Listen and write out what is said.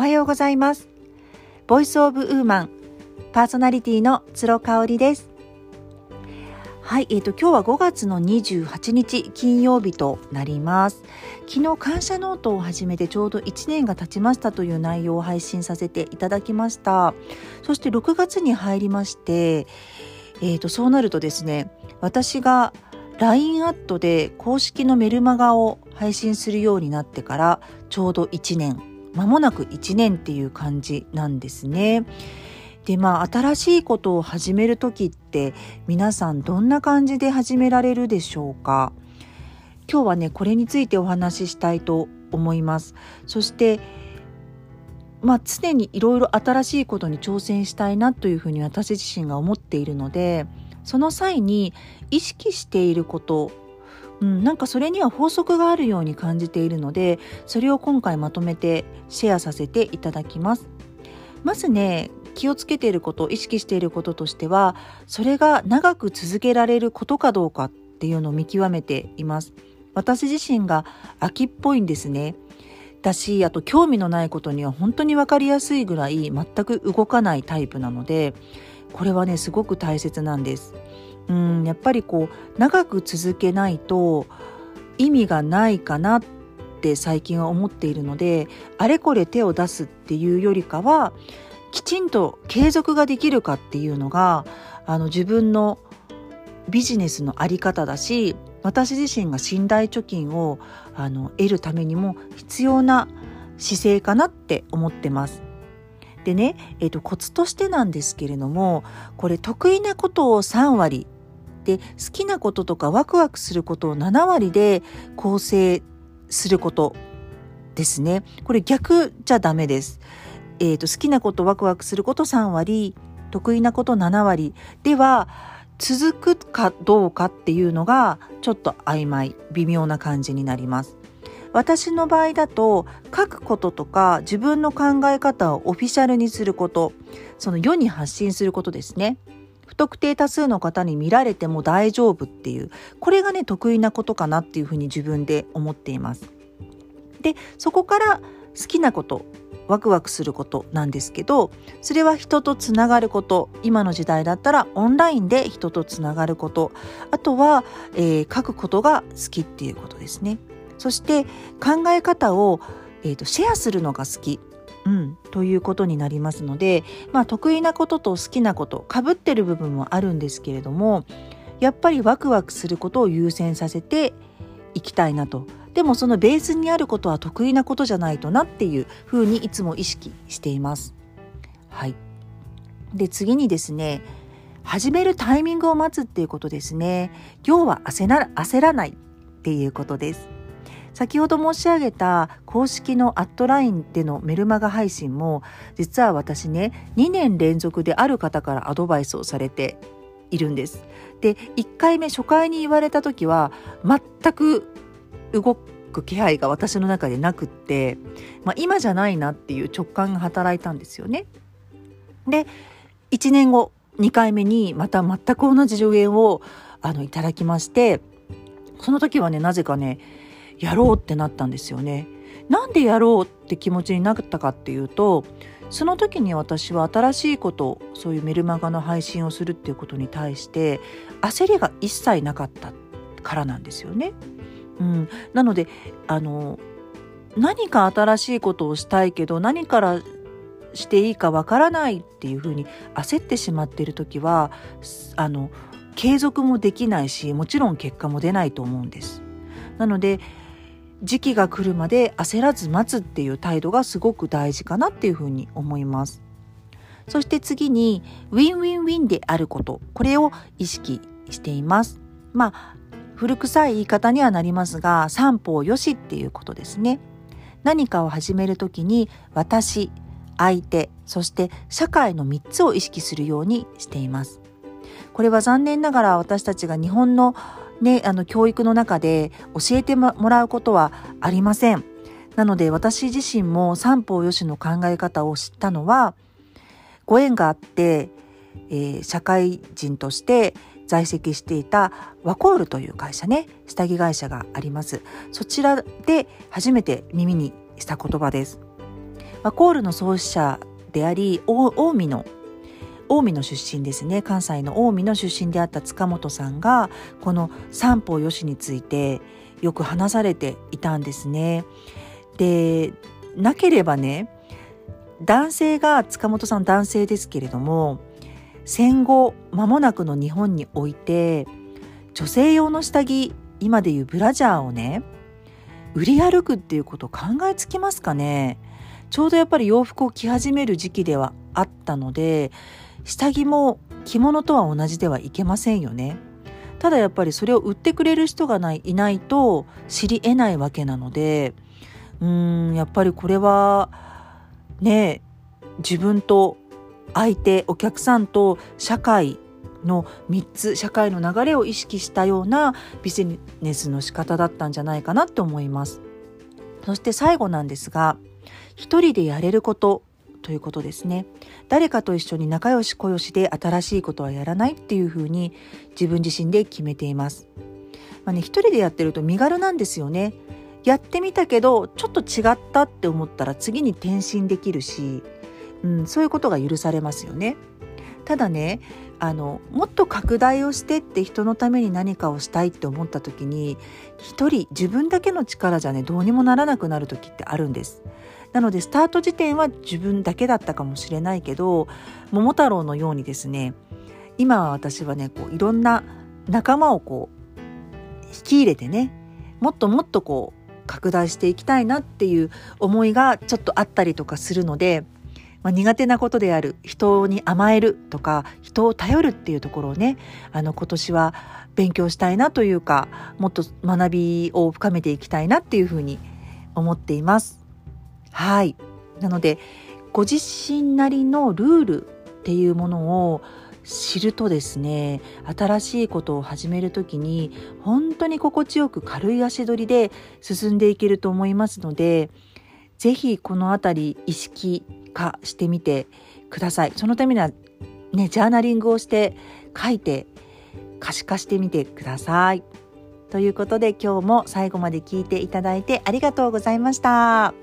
おはようございます。ボイスオブウーマンパーソナリティの鶴香織です。はい、えーと、今日は5月の28日金曜日となります。昨日感謝ノートを始めてちょうど1年が経ちましたという内容を配信させていただきました。そして6月に入りましてえーとそうなるとですね私が LINE アットで公式のメルマガを配信するようになってからちょうど1年間もなく1年っていう感じなんですね。でまあ新しいことを始める時って皆さんどんな感じで始められるでしょうか？今日はねこれについてお話ししたいと思います。そしてまあ、常にいろいろ新しいことに挑戦したいなというふうに私自身が思っているのでその際に意識していることうん、なんかそれには法則があるように感じているのでそれを今回まとめてシェアさせていただきます。まずね気をつけていること意識していることとしてはそれが長く続けられることかどうかっていうのを見極めています。私自身が秋っぽいんですね。だしあと興味のないことには本当に分かりやすいぐらい全く動かないタイプなのでこれはねすごく大切なんです。うんやっぱりこう長く続けないと意味がないかなって最近は思っているのであれこれ手を出すっていうよりかはきちんと継続ができるかっていうのがあの自分のビジネスの在り方だし私自身が信頼貯金をあの得るためにも必要な姿勢かなって思ってます。でね、えーと、コツとしてなんですけれどもこれ得意なことを3割で好きなこととかワクワクすることを7割で構成することですねこれ逆じゃダメです。えーと、と好きなことワクワクすること3割得意なこと7割では続くかどうかっていうのがちょっと曖昧微妙な感じになります。私の場合だと書くこととか自分の考え方をオフィシャルにすることその世に発信することですね。不特定多数の方に見られても大丈夫っていうこれがね得意なことかなっていうふうに自分で思っています。でそこから好きなことワクワクすることなんですけどそれは人とつながること今の時代だったらオンラインで人とつながることあとは、えー、書くことが好きっていうことですね。そして考え方を、えーと、シェアするのが好き、うん、ということになりますので、まあ、得意なことと好きなことかぶってる部分もあるんですけれどもやっぱりワクワクすることを優先させていきたいなとでもそのベースにあることは得意なことじゃないとなっていうふうにいつも意識しています。はい、で次にですね始めるタイミングを待つっていうことですね。今日は焦ら焦らないっていうことです。先ほど申し上げた公式のアットラインでのメルマガ配信も実は私ね2年連続である方からアドバイスをされているんです。で1回目初回に言われた時は全く動く気配が私の中でなくって、まあ、今じゃないなっていう直感が働いたんですよね。で1年後2回目にまた全く同じ助言をあのいただきましてその時はねなぜかねやろうってなったんですよね。なんでやろうって気持ちになったかっていうとその時に私は新しいことそういうメルマガの配信をするっていうことに対して焦りが一切なかったからなんですよね。うん、なのであの何か新しいことをしたいけど何からしていいかわからないっていうふうに焦ってしまっている時はあの継続もできないしもちろん結果も出ないと思うんです。なので時期が来るまで焦らず待つっていう態度がすごく大事かなっていうふうに思います。そして次にウィンウィンウィンであることこれを意識しています。まあ古臭い言い方にはなりますが三方よしっていうことですね。何かを始める時に私相手そして社会の3つを意識するようにしています。これは残念ながら私たちが日本のね、あの教育の中で教えてもらうことはありません。なので私自身も三方よしの考え方を知ったのはご縁があって、えー、社会人として在籍していたワコールという会社ね下着会社がありますそちらで初めて耳にした言葉ですまあ、コールの創始者であり近江の近江の出身ですね関西の近江の出身であった塚本さんがこの三方よしについてよく話されていたんですね。でなければね男性が塚本さん男性ですけれども戦後間もなくの日本において女性用の下着今でいうブラジャーをね売り歩くっていうこと考えつきますかねちょうどやっぱり洋服を着始める時期ではあったので下着も着物とは同じではいけませんよね。ただやっぱりそれを売ってくれる人がないいないと知り得ないわけなのでうーんやっぱりこれはね自分と相手お客さんと社会の3つ社会の流れを意識したようなビジネスの仕方だったんじゃないかなって思います。そして最後なんですが一人でやれることということですね。誰かと一緒に仲良し小良しで新しいことはやらないっていうふうに自分自身で決めています。まあね一人でやってると身軽なんですよね。やってみたけどちょっと違ったって思ったら次に転身できるし、うん、そういうことが許されますよね。ただねあのもっと拡大をしてって人のために何かをしたいって思った時に一人自分だけの力じゃねどうにもならなくなる時ってあるんです。なのでスタート時点は自分だけだったかもしれないけど桃太郎のようにですね今は私はねこういろんな仲間をこう引き入れてねもっともっとこう拡大していきたいなっていう思いがちょっとあったりとかするのでまあ、苦手なことである人に甘えるとか人を頼るっていうところをねあの今年は勉強したいなというかもっと学びを深めていきたいなっていうふうに思っています。はいなのでご自身なりのルールっていうものを知るとですね新しいことを始める時に本当に心地よく軽い足取りで進んでいけると思いますので是非この辺り意識化してみてください。そのためにはね、ジャーナリングをして書いて可視化してみてください。ということで今日も最後まで聞いていただいてありがとうございました。